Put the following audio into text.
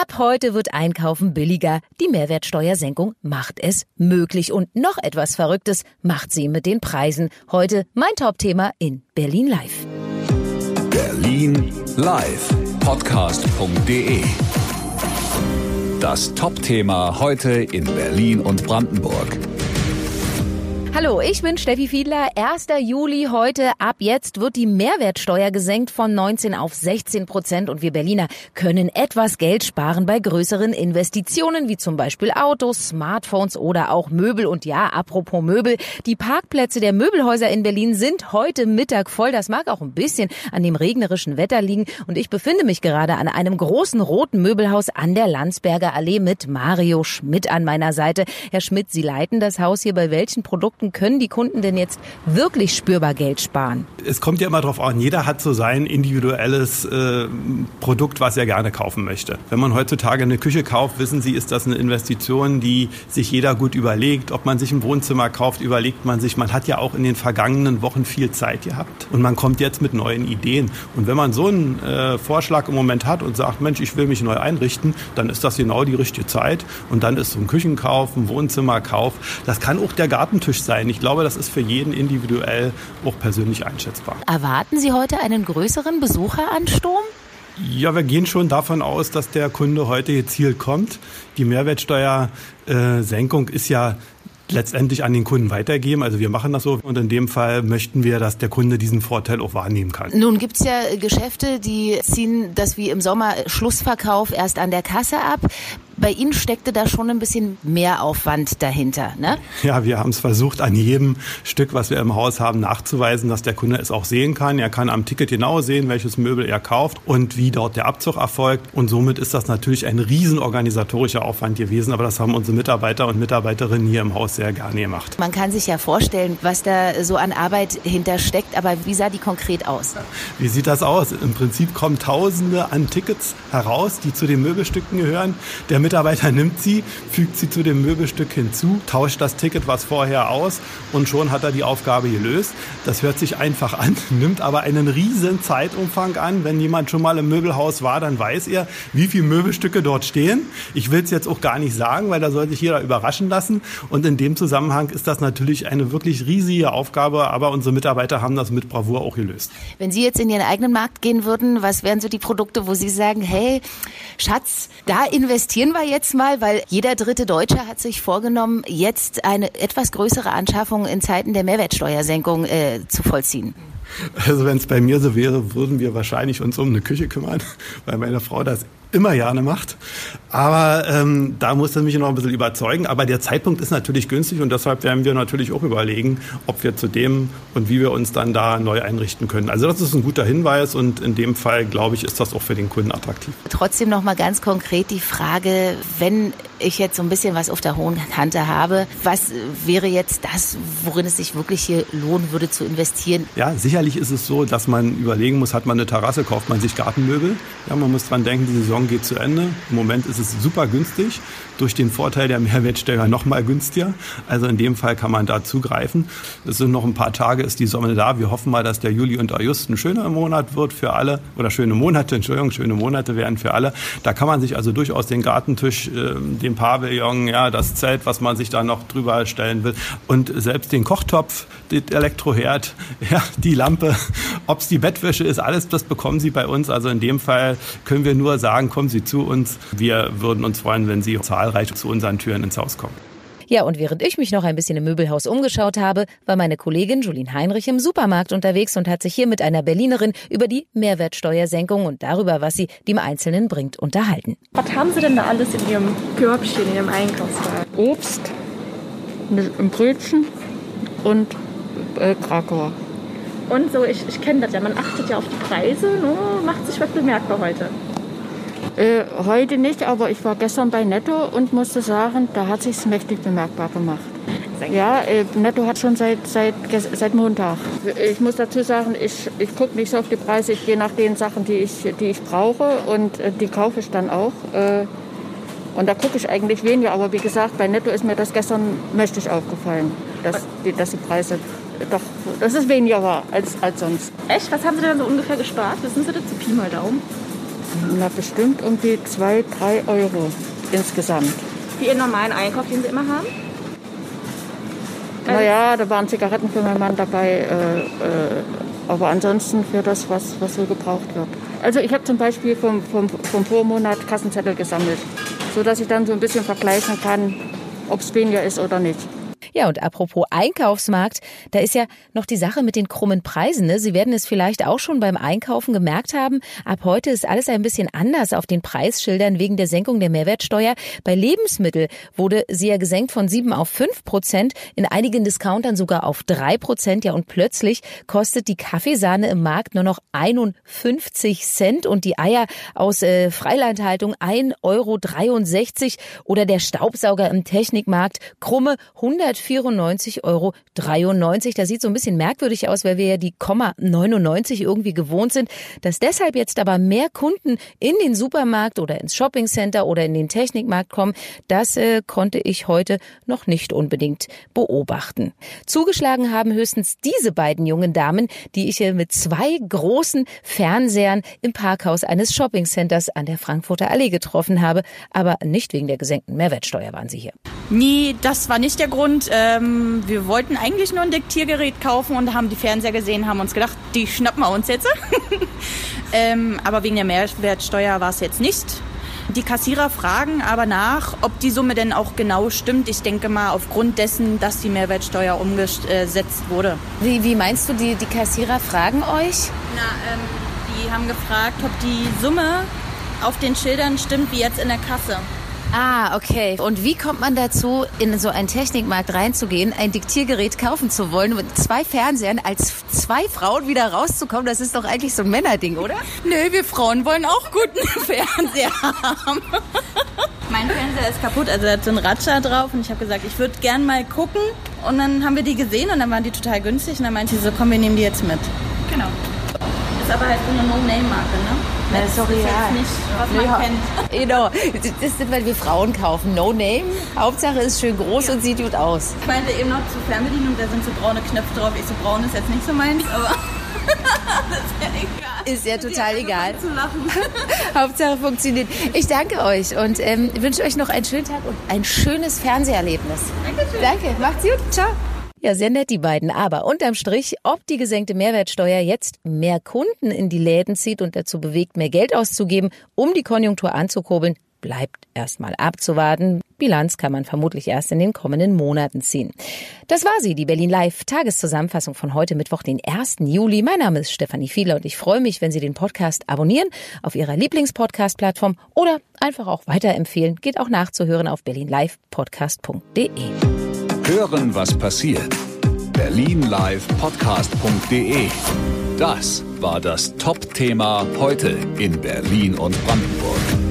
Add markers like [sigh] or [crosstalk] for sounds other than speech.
Ab heute wird Einkaufen billiger. Die Mehrwertsteuersenkung macht es möglich. Und noch etwas Verrücktes macht sie mit den Preisen. Heute mein Top-Thema in Berlin Live. Berlin Live. Podcast.de. Das Top-Thema heute in Berlin und Brandenburg. Hallo, ich bin Steffi Fiedler. 1. Juli heute. Ab jetzt wird die Mehrwertsteuer gesenkt von 19 auf 16 Prozent und wir Berliner können etwas Geld sparen bei größeren Investitionen wie zum Beispiel Autos, Smartphones oder auch Möbel. Und ja, apropos Möbel, die Parkplätze der Möbelhäuser in Berlin sind heute Mittag voll. Das mag auch ein bisschen an dem regnerischen Wetter liegen und ich befinde mich gerade an einem großen roten Möbelhaus an der Landsberger Allee mit Mario Schmidt an meiner Seite. Herr Schmidt, Sie leiten das Haus hier bei welchen Produkten Können die Kunden denn jetzt wirklich spürbar Geld sparen? Es kommt ja immer darauf an, jeder hat so sein individuelles äh, Produkt, was er gerne kaufen möchte. Wenn man heutzutage eine Küche kauft, wissen Sie, ist das eine Investition, die sich jeder gut überlegt. Ob man sich ein Wohnzimmer kauft, überlegt man sich. Man hat ja auch in den vergangenen Wochen viel Zeit gehabt und man kommt jetzt mit neuen Ideen. Und wenn man so einen äh, Vorschlag im Moment hat und sagt, Mensch, ich will mich neu einrichten, dann ist das genau die richtige Zeit. Und dann ist so ein Küchenkauf, ein Wohnzimmerkauf, das kann auch der Gartentisch sein sein. Ich glaube, das ist für jeden individuell auch persönlich einschätzbar. Erwarten Sie heute einen größeren Besucheransturm? Ja, wir gehen schon davon aus, dass der Kunde heute gezielt kommt. Die Mehrwertsteuersenkung ist ja letztendlich an den Kunden weitergeben. Also wir machen das so und in dem Fall möchten wir, dass der Kunde diesen Vorteil auch wahrnehmen kann. Nun gibt's ja Geschäfte, die ziehen das wie im Sommer Schlussverkauf erst an der Kasse ab bei Ihnen steckte da schon ein bisschen mehr Aufwand dahinter, ne? Ja, wir haben es versucht, an jedem Stück, was wir im Haus haben, nachzuweisen, dass der Kunde es auch sehen kann. Er kann am Ticket genau sehen, welches Möbel er kauft und wie dort der Abzug erfolgt. Und somit ist das natürlich ein riesen organisatorischer Aufwand gewesen. Aber das haben unsere Mitarbeiter und Mitarbeiterinnen hier im Haus sehr gerne gemacht. Man kann sich ja vorstellen, was da so an Arbeit hintersteckt. Aber wie sah die konkret aus? Wie sieht das aus? Im Prinzip kommen Tausende an Tickets heraus, die zu den Möbelstücken gehören. Der Mitarbeiter nimmt sie, fügt sie zu dem Möbelstück hinzu, tauscht das Ticket was vorher aus und schon hat er die Aufgabe gelöst. Das hört sich einfach an, [laughs] nimmt aber einen riesen Zeitumfang an. Wenn jemand schon mal im Möbelhaus war, dann weiß er, wie viele Möbelstücke dort stehen. Ich will es jetzt auch gar nicht sagen, weil da soll sich jeder überraschen lassen. Und in dem Zusammenhang ist das natürlich eine wirklich riesige Aufgabe, aber unsere Mitarbeiter haben das mit Bravour auch gelöst. Wenn Sie jetzt in Ihren eigenen Markt gehen würden, was wären so die Produkte, wo Sie sagen, hey, Schatz, da investieren wir wir jetzt mal, weil jeder dritte Deutsche hat sich vorgenommen, jetzt eine etwas größere Anschaffung in Zeiten der Mehrwertsteuersenkung äh, zu vollziehen. Also wenn es bei mir so wäre, würden wir wahrscheinlich uns um eine Küche kümmern, [laughs] weil meine Frau das immer gerne macht. Aber ähm, da muss er mich noch ein bisschen überzeugen. Aber der Zeitpunkt ist natürlich günstig und deshalb werden wir natürlich auch überlegen, ob wir zu dem und wie wir uns dann da neu einrichten können. Also das ist ein guter Hinweis und in dem Fall, glaube ich, ist das auch für den Kunden attraktiv. Trotzdem noch mal ganz konkret die Frage, wenn ich jetzt so ein bisschen was auf der hohen Kante habe, was wäre jetzt das, worin es sich wirklich hier lohnen würde zu investieren? Ja, sicherlich ist es so, dass man überlegen muss, hat man eine Terrasse, kauft man sich Gartenmöbel. Ja, man muss dran denken, die Saison geht zu Ende. Im Moment ist es super günstig, durch den Vorteil der Mehrwertsteuer noch mal günstiger. Also in dem Fall kann man da zugreifen. Es sind noch ein paar Tage, ist die Sonne da. Wir hoffen mal, dass der Juli und August ein schöner Monat wird für alle oder schöne Monate, [laughs] Entschuldigung, schöne Monate werden für alle. Da kann man sich also durchaus den Gartentisch, äh, den Pavillon, ja, das Zelt, was man sich da noch drüber stellen will und selbst den Kochtopf, den Elektroherd, [laughs] ja, die Lampe, ob es die Bettwäsche ist, alles das bekommen Sie bei uns. Also in dem Fall können wir nur sagen, kommen Sie zu uns. Wir würden uns freuen, wenn Sie zahlreich zu unseren Türen ins Haus kommen. Ja, und während ich mich noch ein bisschen im Möbelhaus umgeschaut habe, war meine Kollegin Julien Heinrich im Supermarkt unterwegs und hat sich hier mit einer Berlinerin über die Mehrwertsteuersenkung und darüber, was sie dem Einzelnen bringt, unterhalten. Was haben Sie denn da alles in Ihrem Körbchen, in Ihrem Einkaufswagen? Obst, ein Brötchen und äh, Krakauer. Und so, ich, ich kenne das ja, man achtet ja auf die Preise, ne? macht sich was bemerkbar heute. Äh, heute nicht, aber ich war gestern bei Netto und musste sagen, da hat sich mächtig bemerkbar gemacht. Ja, äh, Netto hat schon seit, seit, seit Montag. Ich muss dazu sagen, ich, ich gucke nicht so auf die Preise, ich gehe nach den Sachen, die ich, die ich brauche und äh, die kaufe ich dann auch. Äh, und da gucke ich eigentlich weniger, aber wie gesagt, bei Netto ist mir das gestern mächtig aufgefallen, dass die, dass die Preise doch, das ist weniger war als, als sonst. Echt? Was haben Sie denn so ungefähr gespart? Wissen Sie das zu Pi mal Daumen? Na, bestimmt um die 2, 3 Euro insgesamt. Wie Ihren normalen Einkauf, den Sie immer haben? Naja, da waren Zigaretten für meinen Mann dabei, äh, äh, aber ansonsten für das, was, was so gebraucht wird. Also ich habe zum Beispiel vom, vom, vom Vormonat Kassenzettel gesammelt, sodass ich dann so ein bisschen vergleichen kann, ob es weniger ist oder nicht. Ja, und apropos Einkaufsmarkt, da ist ja noch die Sache mit den krummen Preisen. Ne? Sie werden es vielleicht auch schon beim Einkaufen gemerkt haben. Ab heute ist alles ein bisschen anders auf den Preisschildern wegen der Senkung der Mehrwertsteuer. Bei Lebensmittel wurde sie ja gesenkt von sieben auf fünf Prozent, in einigen Discountern sogar auf drei Prozent. Ja, und plötzlich kostet die Kaffeesahne im Markt nur noch 51 Cent und die Eier aus äh, Freilandhaltung 1,63 Euro oder der Staubsauger im Technikmarkt krumme 100 194,93 Euro. Das sieht so ein bisschen merkwürdig aus, weil wir ja die Komma 99 irgendwie gewohnt sind. Dass deshalb jetzt aber mehr Kunden in den Supermarkt oder ins Shoppingcenter oder in den Technikmarkt kommen, das äh, konnte ich heute noch nicht unbedingt beobachten. Zugeschlagen haben höchstens diese beiden jungen Damen, die ich hier mit zwei großen Fernsehern im Parkhaus eines Shoppingcenters an der Frankfurter Allee getroffen habe, aber nicht wegen der gesenkten Mehrwertsteuer waren sie hier. Nee, das war nicht der Grund. Ähm, wir wollten eigentlich nur ein Diktiergerät kaufen und haben die Fernseher gesehen, haben uns gedacht, die schnappen wir uns jetzt. [laughs] ähm, aber wegen der Mehrwertsteuer war es jetzt nicht. Die Kassierer fragen aber nach, ob die Summe denn auch genau stimmt. Ich denke mal aufgrund dessen, dass die Mehrwertsteuer umgesetzt wurde. Wie, wie meinst du, die, die Kassierer fragen euch? Na, ähm, die haben gefragt, ob die Summe auf den Schildern stimmt wie jetzt in der Kasse. Ah, okay. Und wie kommt man dazu, in so einen Technikmarkt reinzugehen, ein Diktiergerät kaufen zu wollen, mit zwei Fernsehern als zwei Frauen wieder rauszukommen? Das ist doch eigentlich so ein Männerding, oder? Nö, wir Frauen wollen auch guten [laughs] Fernseher haben. Mein Fernseher ist kaputt, also da hat so ein Ratscher drauf und ich habe gesagt, ich würde gern mal gucken. Und dann haben wir die gesehen und dann waren die total günstig und dann meinte sie so, komm, wir nehmen die jetzt mit. Genau. Ist aber halt so eine No-Name-Marke, ne? Das ist doch real. nicht, was man ja. kennt. [laughs] Genau. Das sind, weil wir Frauen kaufen. No name. Hauptsache ist schön groß ja. und sieht gut aus. Ich meinte eben noch zur Fernbedienung, da sind so braune Knöpfe drauf. Ich so, braun ist jetzt nicht so meins, aber... [laughs] das ist ja egal. Ist ja total egal. [laughs] Hauptsache funktioniert. Ich danke euch und ähm, wünsche euch noch einen schönen Tag und ein schönes Fernseherlebnis. Dankeschön. Danke. Macht's gut. Ciao. Ja, sehr nett, die beiden. Aber unterm Strich, ob die gesenkte Mehrwertsteuer jetzt mehr Kunden in die Läden zieht und dazu bewegt, mehr Geld auszugeben, um die Konjunktur anzukurbeln, bleibt erstmal abzuwarten. Bilanz kann man vermutlich erst in den kommenden Monaten ziehen. Das war sie, die Berlin Live Tageszusammenfassung von heute Mittwoch, den 1. Juli. Mein Name ist Stefanie Fiedler und ich freue mich, wenn Sie den Podcast abonnieren auf Ihrer Lieblingspodcast-Plattform oder einfach auch weiterempfehlen. Geht auch nachzuhören auf berlinlivepodcast.de. Hören, was passiert. Berlinlivepodcast.de. Das war das Top-Thema heute in Berlin und Brandenburg.